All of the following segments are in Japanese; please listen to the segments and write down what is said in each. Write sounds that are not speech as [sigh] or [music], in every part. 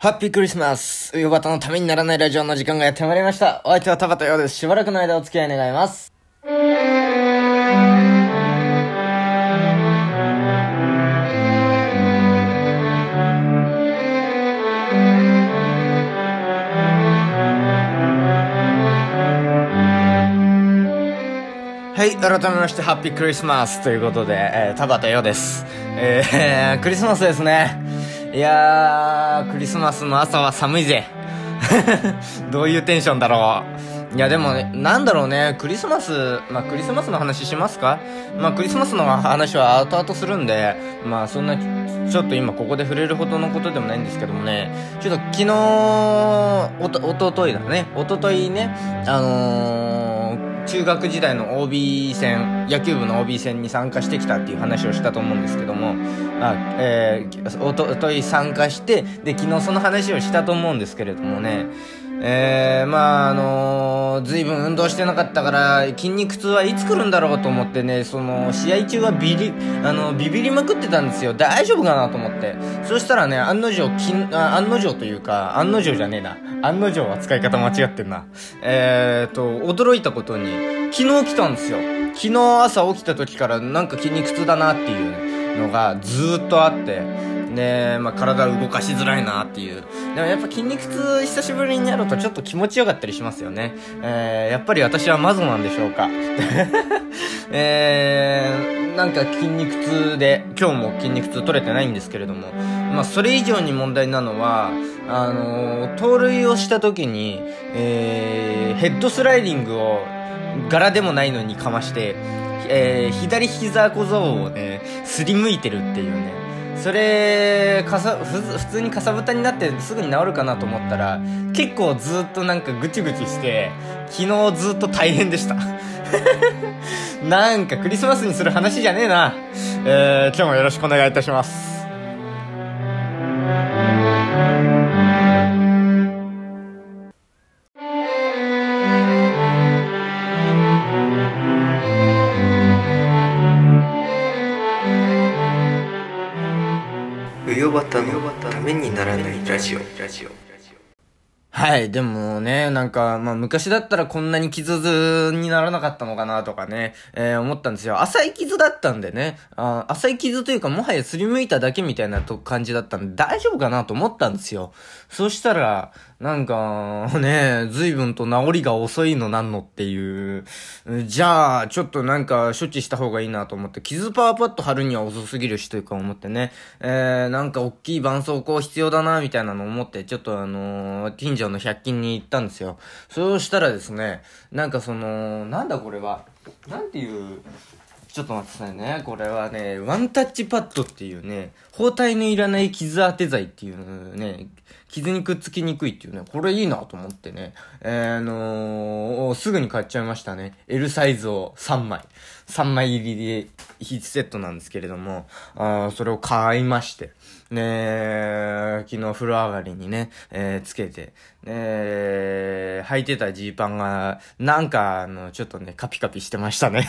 ハッピークリスマス夕方のためにならないラジオの時間がやってまいりました。お相手は田畑洋です。しばらくの間お付き合い願います。はい、改めまして、ハッピークリスマスということで、えー、田畑洋です。えー、[laughs] クリスマスですね。いやー、クリスマスの朝は寒いぜ。[laughs] どういうテンションだろう。いや、でもね、なんだろうね、クリスマス、まあ、クリスマスの話しますか？まあ、クリスマスの話は後々するんで、まあ、そんな、ちょっと今ここで触れるほどのことでもないんですけどもね、ちょっと昨日、おと、おとといだね、おとといね、あのー、中学時代の OB 戦、野球部の OB 戦に参加してきたっていう話をしたと思うんですけども、あ、えー、おととい参加して、で、昨日その話をしたと思うんですけれどもね、えー、まああのー、随分運動してなかったから筋肉痛はいつ来るんだろうと思ってねその試合中はビリあのビビりまくってたんですよ。大丈夫かなと思って。そしたらね案の定きあ案の定というか案の定じゃねえな。案の定は使い方間違ってんな。えーと驚いたことに昨日来たんですよ。昨日朝起きた時からなんか筋肉痛だなっていうのがずーっとあって。ねまあ、体動かしづらいなっていう。でもやっぱ筋肉痛久しぶりにやるとちょっと気持ちよかったりしますよね。えー、やっぱり私はマゾなんでしょうか。[laughs] えー、なんか筋肉痛で、今日も筋肉痛取れてないんですけれども、まあそれ以上に問題なのは、あのー、盗塁をした時に、えー、ヘッドスライディングを柄でもないのにかまして、えー、左膝小僧をね、すりむいてるっていうね。それかさふ普通にかさぶたになってすぐに治るかなと思ったら結構ずっとなんかぐちぐちして昨日ずっと大変でした。[laughs] なんかクリスマスにする話じゃねえな。えー、今日もよろしくお願いいたします。バタのためにならないラジオ。はい、でもね、なんか、まあ昔だったらこんなに傷にならなかったのかなとかね、えー、思ったんですよ。浅い傷だったんでね、あ浅い傷というかもはやすりむいただけみたいなと感じだったんで大丈夫かなと思ったんですよ。そしたら、なんか、ね、随分と治りが遅いのなんのっていう、じゃあ、ちょっとなんか処置した方がいいなと思って、傷パワーパッド貼るには遅すぎるしというか思ってね、えー、なんか大きい絆創膏必要だなみたいなの思って、ちょっとあのー、近所の100均に行ったんですよ。そうしたらですね、なんかその、なんだこれは、なんていう、ちょっと待ってくださいね。これはね、ワンタッチパッドっていうね、包帯のいらない傷当て剤っていうね、傷にくっつきにくいっていうね、これいいなと思ってね、えー、あのー、すぐに買っちゃいましたね。L サイズを3枚。3枚入りで1セットなんですけれども、あそれを買いまして、ね昨日風呂上がりにね、えー、つけて、ね履いてたジーパンが、なんか、あの、ちょっとね、カピカピしてましたね。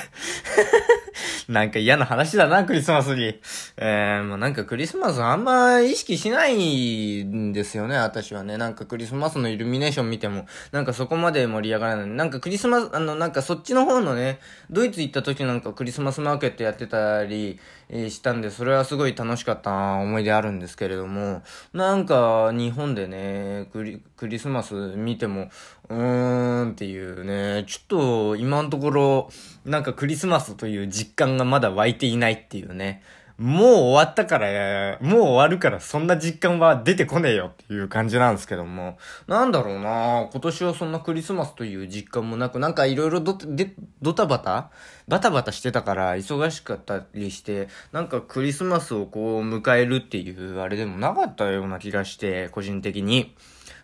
なんか嫌な話だな、クリスマスに。えー、もうなんかクリスマスあんま意識しないんですよね、私はね。なんかクリスマスのイルミネーション見ても、なんかそこまで盛り上がらない。なんかクリスマス、あの、なんかそっちの方のね、ドイツ行った時なんかクリスマスマーケットやってたり、したんで、それはすごい楽しかった思い出あるんですけれども、なんか日本でね、クリ、クリスマス見ても、うーんっていうね、ちょっと今のところ、なんかクリスマスという実感がまだ湧いていないっていうね。もう終わったから、もう終わるからそんな実感は出てこねえよっていう感じなんですけども。なんだろうな今年はそんなクリスマスという実感もなく、なんかいろいろドでドタバタ？バタバタしてたから忙しかったりして、なんかクリスマスをこう迎えるっていうあれでもなかったような気がして、個人的に。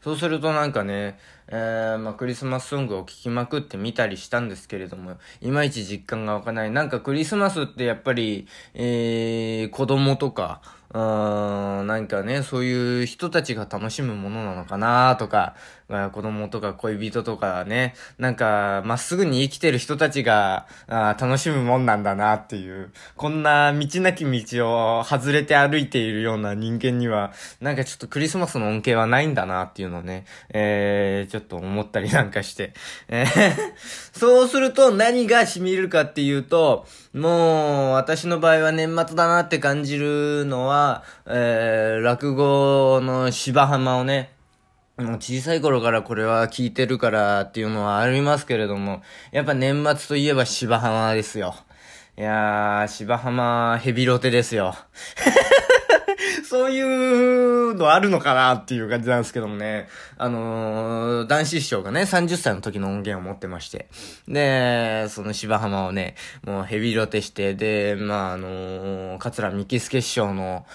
そうするとなんかね、えー、まあ、クリスマスソングを聴きまくってみたりしたんですけれども、いまいち実感が湧かない。なんかクリスマスってやっぱり、えー、子供とか、うーん、なんかね、そういう人たちが楽しむものなのかなとか、あ子供とか恋人とかね、なんか、まっすぐに生きてる人たちが、あ楽しむもんなんだなっていう、こんな道なき道を外れて歩いているような人間には、なんかちょっとクリスマスの恩恵はないんだなっていうのね、えー、ちょっと思ったりなんかして、えそうすると何が染みるかっていうと、もう、私の場合は年末だなって感じるのは、えー、落語の芝浜をね、もう小さい頃からこれは聞いてるからっていうのはありますけれども、やっぱ年末といえば芝浜ですよ。いやー、芝浜ヘビロテですよ。[laughs] そういうのあるのかなっていう感じなんですけどもね。あのー、男子師匠がね、30歳の時の音源を持ってまして。で、その芝浜をね、もうヘビロテして、で、まあ、あのー、桂三木助師匠の、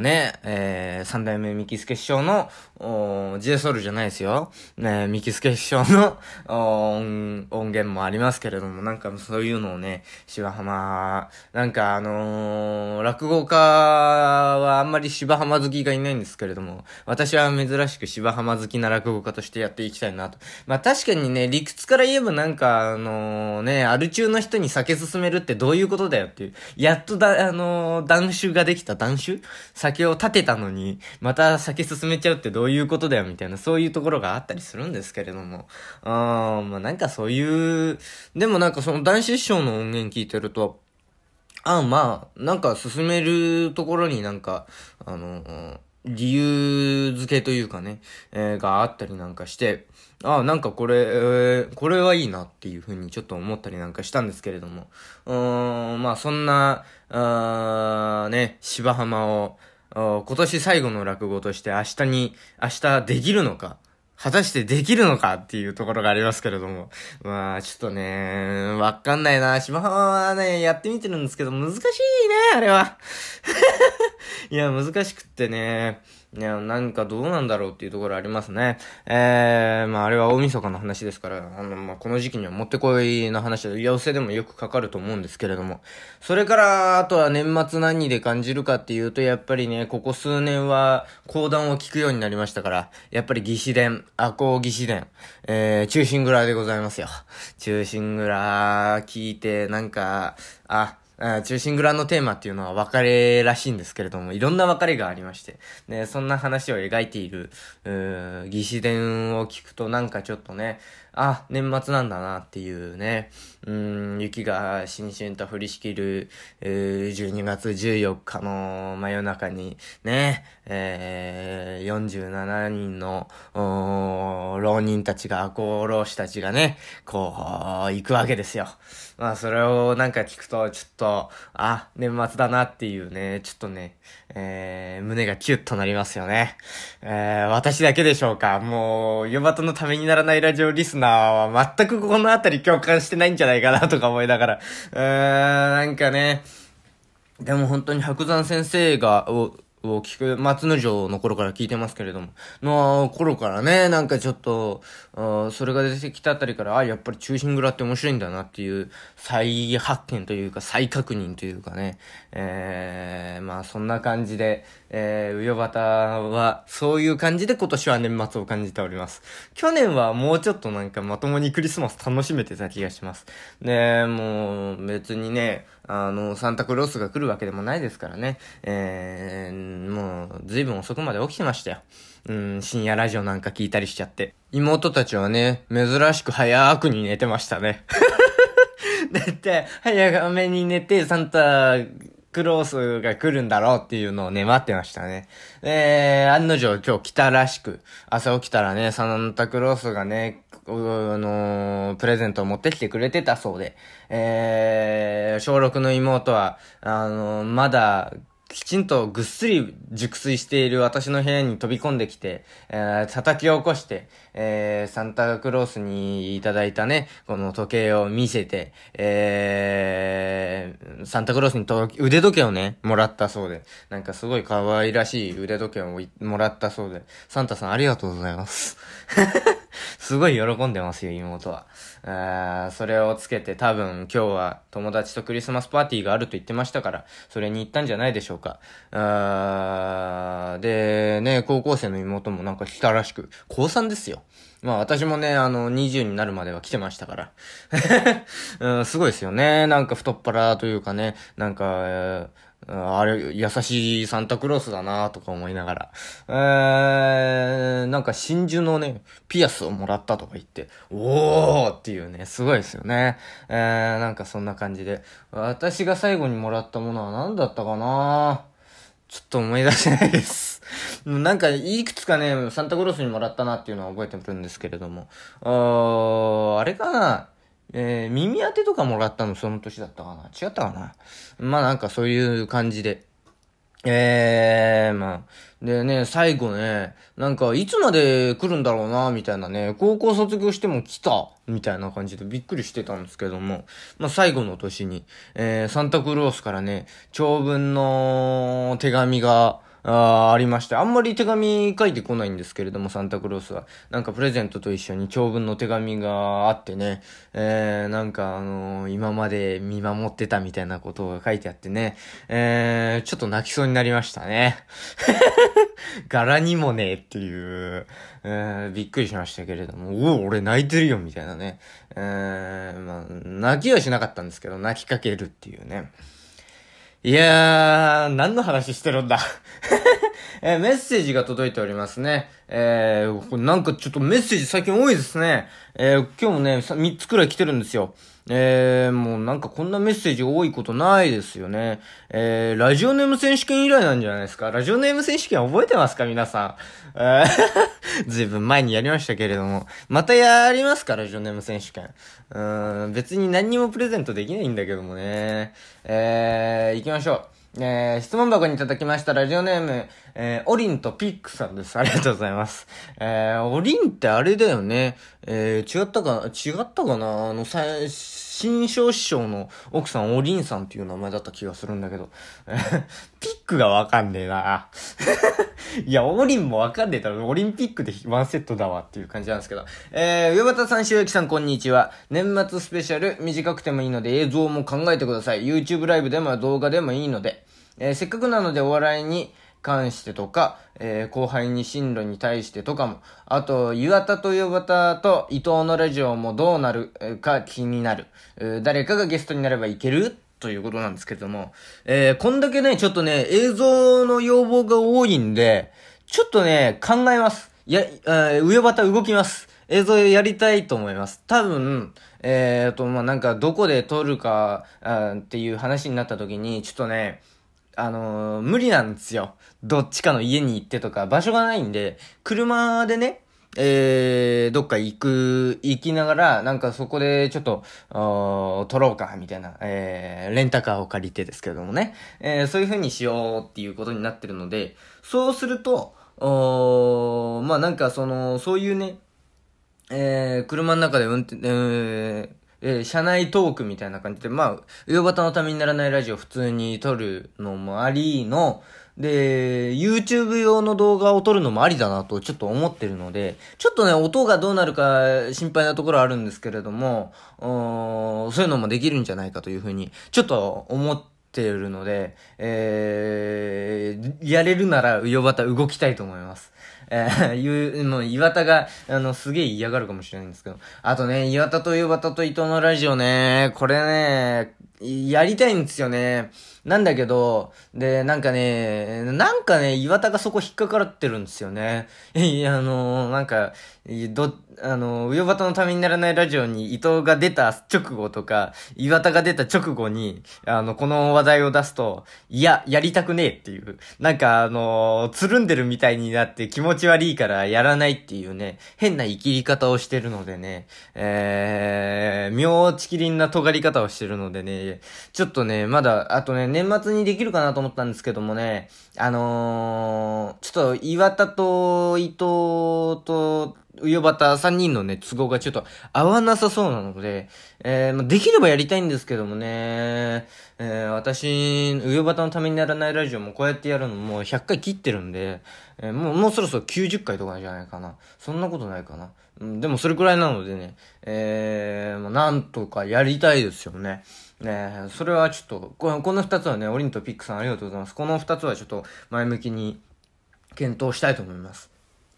ね、えー、三代目三木助師匠の、お j ソ o ルじゃないですよ。ね、三木助師匠の音音源もありますけれども、なんかそういうのをね、芝浜、なんかあのー、落語家はあんまり芝浜好きがいないんですけれども、私は珍しく芝浜好きな落語家としてやっていきたいなと。まあ確かにね、理屈から言えばなんか、あのー、ね、アル中の人に酒進めるってどういうことだよっていう。やっとだ、あのー、断酒ができた断酒？酒を立てたのに、また酒進めちゃうってどういうことだよみたいな、そういうところがあったりするんですけれども。あー、まあなんかそういう、でもなんかその男子師匠の音源聞いてると、あまあ、なんか進めるところになんか、あの、理由付けというかね、えー、があったりなんかして、ああなんかこれ、えー、これはいいなっていうふうにちょっと思ったりなんかしたんですけれども、うーん、まあそんな、あね、芝浜を、今年最後の落語として明日に、明日できるのか、果たしてできるのかっていうところがありますけれども。まあ、ちょっとね、わかんないな。島浜はね、やってみてるんですけど、難しいね、あれは。いや、難しくってね。いや、なんかどうなんだろうっていうところありますね。えー、まああれは大晦日の話ですから、あの、まあこの時期にはもってこいの話で、寄せでもよくかかると思うんですけれども。それから、あとは年末何で感じるかっていうと、やっぱりね、ここ数年は講談を聞くようになりましたから、やっぱり義士伝、赤穂義士伝、えー、中心蔵でございますよ。中心蔵聞いて、なんか、あ、中心蔵のテーマっていうのは別れらしいんですけれども、いろんな別れがありまして、ね、そんな話を描いている、うー、義士伝を聞くとなんかちょっとね、あ、年末なんだなっていうね、うん、雪がしんしんと降りしきる、えー、12月14日の真夜中に、ね、えー、47人の、浪人たちが、赤穂浪士たちがね、こう、行くわけですよ。まあ、それをなんか聞くと、ちょっと、あ、年末だなっていうね、ちょっとね、えー、胸がキュッとなりますよね。えー、私だけでしょうか。もう、ヨバトのためにならないラジオリスナーは全くこのあたり共感してないんじゃないかなとか思いながら、うーん、なんかね、でも本当に白山先生が、を聞く、松之丞の頃から聞いてますけれども、の頃からね、なんかちょっと、それが出てきたあたりから、あ、やっぱり中心蔵って面白いんだなっていう再発見というか再確認というかね、えー、まあそんな感じで、えー、うよばたは、そういう感じで今年は年末を感じております。去年はもうちょっとなんかまともにクリスマス楽しめてた気がします。で、もう別にね、あの、サンタクロースが来るわけでもないですからね。えー、もう、ずいぶん遅くまで起きてましたよ。うん、深夜ラジオなんか聞いたりしちゃって。妹たちはね、珍しく早くに寝てましたね。だって、早めに寝て、サンタクロースが来るんだろうっていうのをね、待ってましたね。え案の定今日来たらしく、朝起きたらね、サンタクロースがね、あのー、プレゼントを持ってきてくれてたそうで、えー、小6の妹は、あのー、まだ、きちんとぐっすり熟睡している私の部屋に飛び込んできて、えー、叩き起こして、えー、サンタクロースにいただいたね、この時計を見せて、えー、サンタクロースにと腕時計をね、もらったそうで、なんかすごい可愛らしい腕時計をもらったそうで、サンタさんありがとうございます。すごい喜んでますよ、妹は。え、それをつけて多分今日は友達とクリスマスパーティーがあると言ってましたから、それに行ったんじゃないでしょうか。あーで、ね、高校生の妹もなんか来たらしく、高3ですよ。まあ私もね、あの、20になるまでは来てましたから。[laughs] うん、すごいですよね。なんか太っ腹というかね、なんか、えーあれ、優しいサンタクロースだなとか思いながら。えー、なんか真珠のね、ピアスをもらったとか言って、おーっていうね、すごいですよね。えー、なんかそんな感じで。私が最後にもらったものは何だったかな？ちょっと思い出せないです。なんか、いくつかね、サンタクロースにもらったなっていうのは覚えてるんですけれども。あー、あれかな？えー、耳当てとかもらったのその年だったかな。違ったかな。まあなんかそういう感じで。ええー、まあ。でね、最後ね、なんか、いつまで来るんだろうな、みたいなね、高校卒業しても来た、みたいな感じでびっくりしてたんですけども、まあ最後の年に、えー、サンタクロースからね、長文の手紙が、あありまして、あんまり手紙書いてこないんですけれども、サンタクロースは。なんかプレゼントと一緒に長文の手紙があってね、えー、なんかあのー、今まで見守ってたみたいなことが書いてあってね、えー、ちょっと泣きそうになりましたね。[laughs] 柄にもねえっていう、えー、びっくりしましたけれども、おお、俺泣いてるよみたいなね。えー、まあ、泣きはしなかったんですけど、泣きかけるっていうね。いやー、何の話してるんだ [laughs] えー、メッセージが届いておりますね。えー、なんかちょっとメッセージ最近多いですね。えー、今日もね、3つくらい来てるんですよ。えー、もうなんかこんなメッセージ多いことないですよね。えー、ラジオネーム選手権以来なんじゃないですか。ラジオネーム選手権覚えてますか皆さん。えー、[laughs] ずいぶん前にやりましたけれども。またやりますかラジオネーム選手権。うん、別に何にもプレゼントできないんだけどもね。えー、行きましょう。えー、質問箱にいただきましたラジオネーム、えー、オリンとピックさんです。ありがとうございます。えー、オリンってあれだよね。えー、違ったか、違ったかな？あの、さ、新章師匠の奥さん、おりんさんっていう名前だった気がするんだけど。ピックがわかんねえな。[laughs] いや、オリンもわかんねえだろ。オリンピックでワンセットだわっていう感じなんですけど。えー、上端さん、しゆきさん、こんにちは。年末スペシャル、短くてもいいので映像も考えてください。YouTube ライブでも動画でもいいので。えー、せっかくなのでお笑いに関してとか、えー、後輩に進路に対してとかも、あと、岩田と岩田と伊藤のラジオもどうなるか気になる。誰かがゲストになればいけるということなんですけども、えー、こんだけね、ちょっとね、映像の要望が多いんで、ちょっとね、考えます。いや、上端動きます。映像やりたいと思います。多分、えーと、まあ、なんかどこで撮るか、っていう話になった時に、ちょっとね、あのー、無理なんですよ。どっちかの家に行ってとか、場所がないんで、車でね、えー、どっか行く、行きながら、なんかそこでちょっと、撮ろうか、みたいな、えー、レンタカーを借りてですけどもね、えー、そういう風にしようっていうことになってるので、そうすると、おまあなんかその、そういうね、えー、車の中で運転、えー、えー、社内トークみたいな感じで、まあ、上端のためにならないラジオ普通に撮るのもありの、で、YouTube 用の動画を撮るのもありだなとちょっと思ってるので、ちょっとね、音がどうなるか心配なところあるんですけれども、そういうのもできるんじゃないかというふうに、ちょっと思ってるので、えー、やれるなら上端動きたいと思います。えー、いう、もう岩田が、あの、すげえ嫌がるかもしれないんですけど。あとね、岩田と岩田と伊藤のラジオね、これね、やりたいんですよね。なんだけど、で、なんかね、なんかね、岩田がそこ引っかかってるんですよね。[laughs] いや、あのー、なんか、ど、あの、上端のためにならないラジオに伊藤が出た直後とか、岩田が出た直後に、あの、この話題を出すと、いや、やりたくねえっていう。なんか、あの、つるんでるみたいになって気持ち悪いからやらないっていうね、変な生きり方をしてるのでね、えー、妙ちきりんな尖り方をしてるのでね、ちょっとね、まだ、あとね、年末にできるかなと思ったんですけどもね、あのー、ちょっと岩田と伊藤と、うよばた3人のね、都合がちょっと合わなさそうなので、えー、まあ、できればやりたいんですけどもね、えー、私、うよばたのためにならないラジオもこうやってやるのもう100回切ってるんで、えー、もう、もうそろそろ90回とかじゃないかな。そんなことないかな。うん、でもそれくらいなのでね、えー、まあ、なんとかやりたいですよね。ねそれはちょっと、このこの二つはね、オリンとピックさんありがとうございます。この二つはちょっと前向きに検討したいと思います。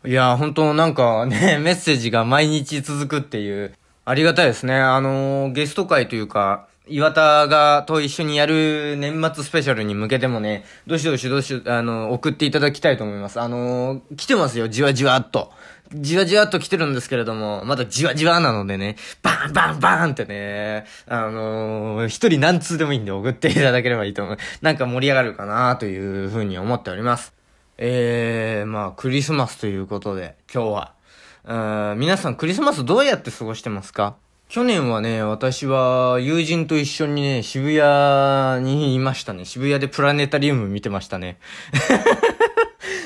いや、本当なんかね、[laughs] メッセージが毎日続くっていう、ありがたいですね。あのー、ゲスト会というか、岩田が、と一緒にやる年末スペシャルに向けてもね、どしどしどし、あの、送っていただきたいと思います。あのー、来てますよ、じわじわっと。じわじわっと来てるんですけれども、まだじわじわなのでね、バンバンバンってね、あのー、一人何通でもいいんで送っていただければいいと思う。なんか盛り上がるかなというふうに思っております。えー、まあ、クリスマスということで、今日は。皆さんクリスマスどうやって過ごしてますか？去年はね、私は友人と一緒にね、渋谷にいましたね。渋谷でプラネタリウム見てましたね。[laughs]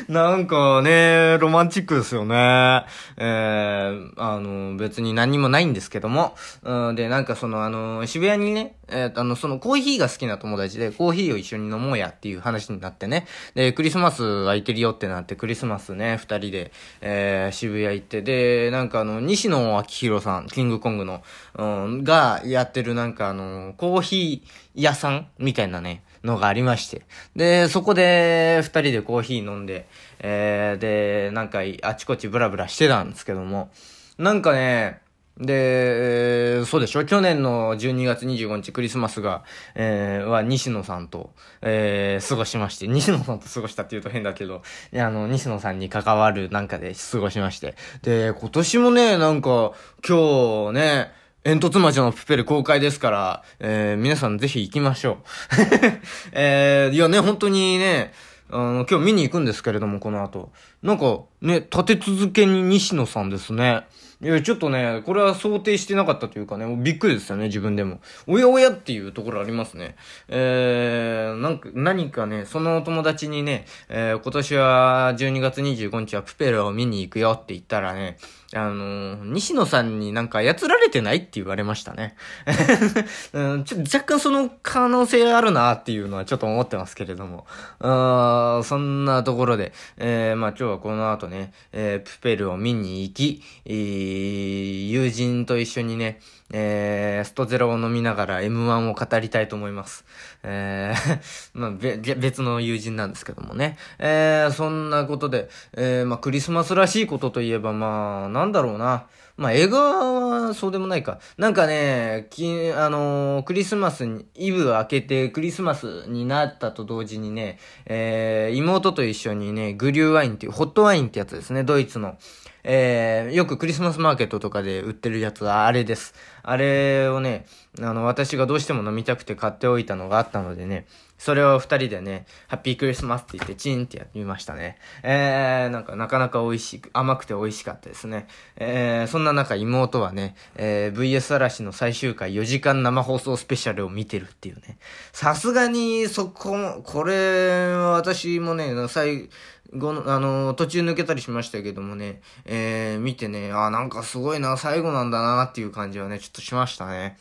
[laughs] なんかね、ロマンチックですよね。えー、あの、別に何もないんですけども。うん、で、なんかその、あの、渋谷にね、えー、あの、そのコーヒーが好きな友達で、コーヒーを一緒に飲もうやっていう話になってね。で、クリスマス空いてるよってなって、クリスマスね、二人で、えー、渋谷行って、で、なんかあの、西野昭弘さん、キングコングの、うん、がやってるなんかあの、コーヒー屋さんみたいなね、のがありまして。で、そこで二人でコーヒー飲んで、えー、で、なんかあちこちブラブラしてたんですけども、なんかね、で、そうでしょ？去年の12月25日クリスマスが、えー、は西野さんと、えー、過ごしまして、西野さんと過ごしたって言うと変だけど、いや、あの、西野さんに関わるなんかで過ごしまして。で、今年もね、なんか、今日ね、煙突町のプペル公開ですから、えー、皆さんぜひ行きましょう。[laughs] えー、いやね、本当にね、あの、今日見に行くんですけれども、この後。なんか、ね、立て続けに西野さんですね。いや、ちょっとね、これは想定してなかったというかね、びっくりですよね、自分でも。おやおやっていうところありますね。えー、なんか、何かね、その友達にね、えー、今年は12月25日はプペルを見に行くよって言ったらね、あのー、西野さんになんか操られてないって言われましたね。[laughs] うん、ちょ若干その可能性あるなっていうのはちょっと思ってますけれども。あそんなところで、えー、まあ今日はこの後ね、えー、プペルを見に行き、友人と一緒にね、えー、ストゼロを飲みながら M1 を語りたいと思います。えー、[laughs] まあ、べ、別の友人なんですけどもね。えー、そんなことで、えー、まあ、クリスマスらしいことといえば、まあ、なんだろうな。まあ、映画はそうでもないか。なんかね、き、あのー、クリスマスに、イブ明けてクリスマスになったと同時にね、えー、妹と一緒にね、グリューワインっていう、ホットワインってやつですね、ドイツの。えー、よくクリスマスマーケットとかで売ってるやつはあれです。あれをね、あの、私がどうしても飲みたくて買っておいたのがあったのでね、それを二人でね、ハッピークリスマスって言ってチンってやってみましたね。えー、なんかなかなか美味しく、甘くて美味しかったですね。えー、そんな中妹はね、えー、VS 嵐の最終回4時間生放送スペシャルを見てるっていうね。さすがにそこも、これ、私もね、最、後の、あの、途中抜けたりしましたけどもね、えー、見てね、あ、なんかすごいな、最後なんだなっていう感じはね、ちょっとしましたね。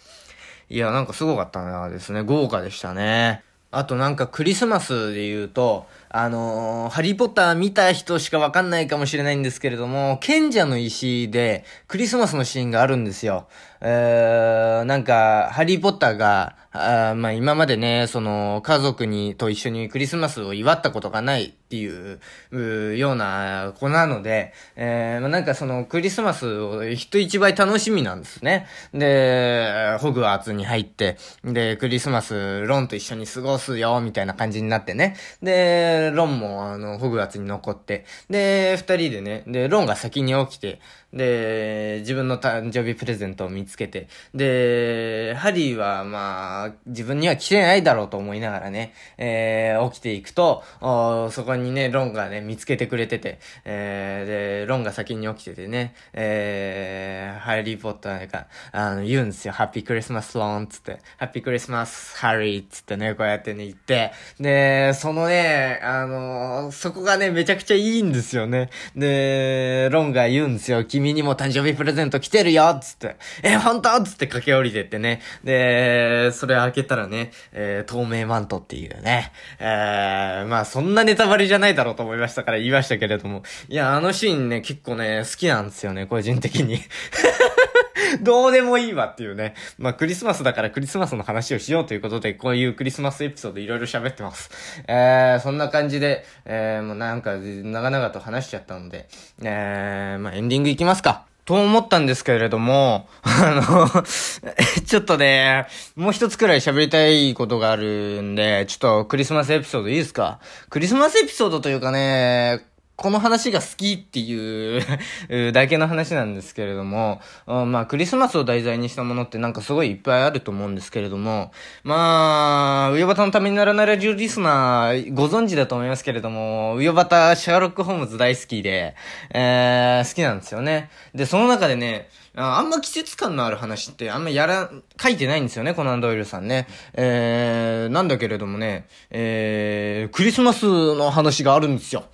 いや、なんかすごかったなですね。豪華でしたね。あとなんかクリスマスで言うと、あのー、ハリーポッター見た人しかわかんないかもしれないんですけれども、賢者の石でクリスマスのシーンがあるんですよ。えー、なんか、ハリーポッターが、あまあ今までね、その、家族に、と一緒にクリスマスを祝ったことがないっていう、うような子なので、えー、まあなんかその、クリスマスを人一倍楽しみなんですね。で、ホグワーツに入って、で、クリスマス、ロンと一緒に過ごすよ、みたいな感じになってね。で、ロンも、あの、ホグワーツに残って、で、二人でね、で、ロンが先に起きて、で、自分の誕生日プレゼントを見つけて、で、ハリーは、まあ、自分には来てないだろうと思いながらね、えー、起きていくと、そこににね、ロンがね、見つけてくれてて、えー、で、ロンが先に起きててね、えー、ハリーポッターが、あの、言うんですよ。ハッピークリスマスロンつって、ハッピークリスマスハリーつってね、こうやってね、言って、で、そのね、あのー、そこがね、めちゃくちゃいいんですよね。で、ロンが言うんですよ。君にも誕生日プレゼント来てるよつって。え、本当？つって駆け下りてってね。で、それ開けたらね、えー、透明マントっていうね。えー、まあそんなネタバレじゃないだろうと思いましたから言いましたけれども。いや、あのシーンね、結構ね、好きなんですよね、個人的に。[laughs] どうでもいいわっていうね。まあ、クリスマスだからクリスマスの話をしようということで、こういうクリスマスエピソードいろいろ喋ってます。えー、そんな感じで、えー、もうなんか、長々と話しちゃったので、えー、まあ、エンディングいきますか。と思ったんですけれども、[laughs] あの [laughs] ちょっとね、もう一つくらい喋りたいことがあるんで、ちょっとクリスマスエピソードいいですか？クリスマスエピソードというかね、この話が好きっていう [laughs] だけの話なんですけれども、まあ、クリスマスを題材にしたものってなんかすごいいっぱいあると思うんですけれども、まあ、ウヨバタのためにならないラジオリスナー、ご存知だと思いますけれども、ウヨバタ、シャーロック・ホームズ大好きで、えー、好きなんですよね。で、その中でね、あんま季節感のある話ってあんまやら、書いてないんですよね、コナンドイルさんね。えー、なんだけれどもね、えー、クリスマスの話があるんですよ。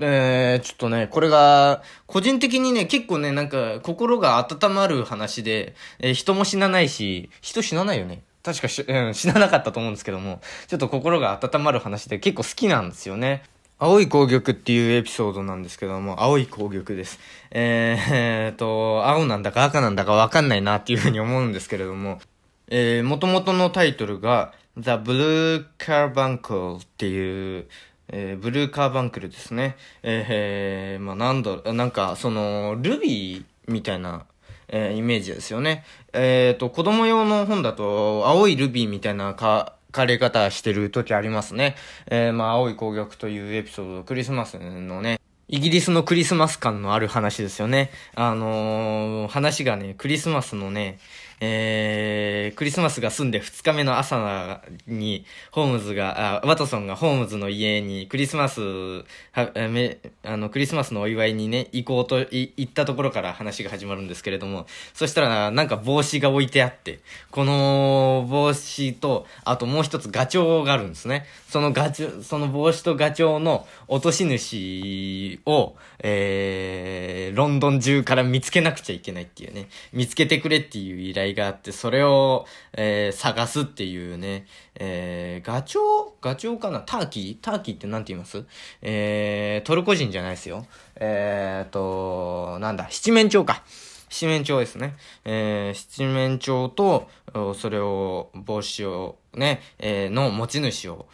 えー、ちょっとね、これが、個人的にね、結構ね、なんか、心が温まる話で、えー、人も死なないし、人死なないよね。確かし、うん、死ななかったと思うんですけども、ちょっと心が温まる話で結構好きなんですよね。青い紅玉っていうエピソードなんですけども、青い紅玉です。えー、えー、と、青なんだか赤なんだかわかんないなっていうふうに思うんですけれども、えー、元々のタイトルが、The Blue Carbuncle っていう、えー、ブルーカーバンクルですね。えー、まあ、なんだなんか、その、ルビーみたいな、えー、イメージですよね。えっ、ー、と、子供用の本だと、青いルビーみたいなか、枯れ方してる時ありますね。えー、まあ、青い紅玉というエピソード、クリスマスのね、イギリスのクリスマス感のある話ですよね。あのー、話がね、クリスマスのね、えー、クリスマスが済んで2日目の朝に、ホームズが、あ、ワトソンがホームズの家にクリスマス、は、め、あの、クリスマスのお祝いにね、行こうと、い、行ったところから話が始まるんですけれども、そしたら、なんか帽子が置いてあって、この帽子と、あともう一つガチョウがあるんですね。そのガチョウ、その帽子とガチョウの落とし主を、えー、ロンドン中から見つけなくちゃいけないっていうね、見つけてくれっていう依頼があって、それを、えー、探すっていうね、えー、ガチョウ？ガチョウかな？ターキー？ターキーって何て言います？えー、トルコ人じゃないですよ。えーと、なんだ、七面鳥か。七面鳥ですね。えー、七面鳥と、それを、帽子を、ね、えー、の持ち主を、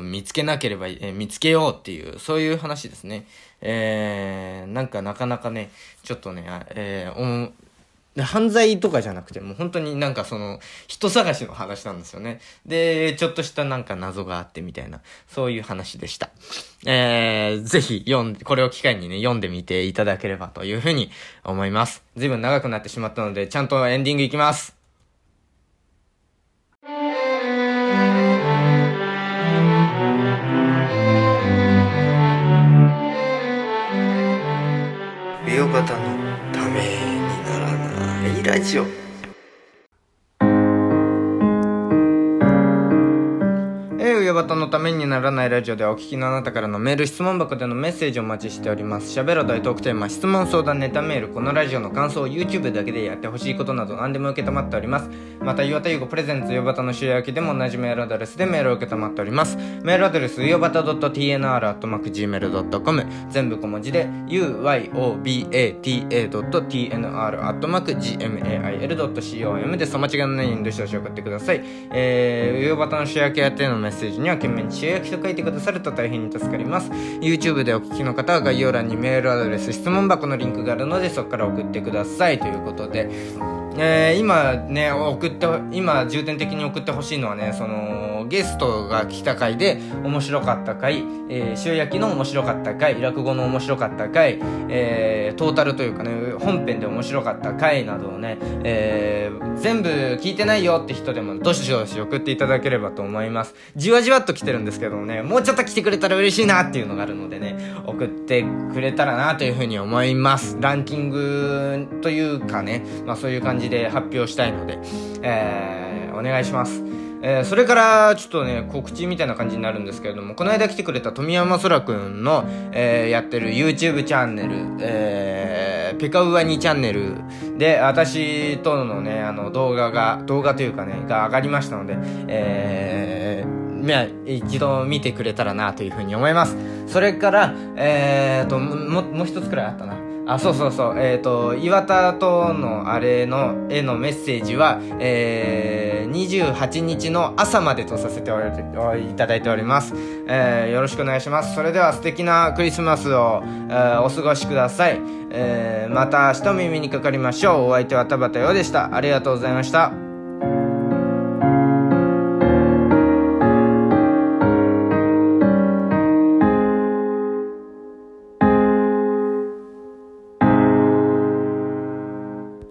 見つけなければ、えー、見つけようっていう、そういう話ですね。えー、なんかなかなかね、ちょっとね、えー、犯罪とかじゃなくて、もう本当になんかその、人探しの話なんですよね。で、ちょっとしたなんか謎があってみたいな、そういう話でした。えー、ぜひ読んで、これを機会にね、読んでみていただければというふうに思います。随分長くなってしまったので、ちゃんとエンディングいきます。ラ夕方のためにならないラジオではお聞きのあなたからのメール、質問箱でのメッセージをお待ちしております。喋ろ大トークテーマ、質問相談、ネタメール、このラジオの感想、YouTube だけでやってほしいことなど何でも受け止まっております。また、岩田優子プレゼンツ、夕方の週明けでも同じメールアドレスでメールを受け止まっております。メールアドレス、夕方 .tnr.gmail.com 全部小文字で、uyobata.tnr.gmail.com です。お間違いのないようにどしどし送ってください。えー、夕方の週明け宛てのメッセージには懸命に塩焼きと書いてくださると大変に助かります。YouTube でお聞きの方は概要欄にメールアドレス質問箱のリンクがあるのでそこから送ってください。ということでえー、今ね、送って、今重点的に送ってほしいのはね、その、ゲストが来た回で面白かった回、えー、塩焼きの面白かった回、落語の面白かった回、えー、トータルというかね、本編で面白かった回などをね、えー、全部聞いてないよって人でも、どしどし送っていただければと思います。じわじわっと来てるんですけどもね、もうちょっと来てくれたら嬉しいなっていうのがあるのでね、送ってくれたらなというふうに思います。ランキングというかね、まあそういう感じじで発表したいので、えー、お願いします。えー、それからちょっとね告知みたいな感じになるんですけれどもこの間来てくれた富山空くんの、えー、やってる YouTube チャンネル、えー、ペカウワニチャンネルで私とのねあの動画が動画というかねが上がりましたので、えー、一度見てくれたらなというふうに思います。それから、えーと、も、もう一つくらいあったな。あ、そうそうそう。えっ、ー、と、岩田とのあれの絵のメッセージは、えー、28日の朝までとさせておいただいております。えー、よろしくお願いします。それでは素敵なクリスマスを、えー、お過ごしください。えー、また明日耳にかかりましょう。お相手は田畑洋でした。ありがとうございました。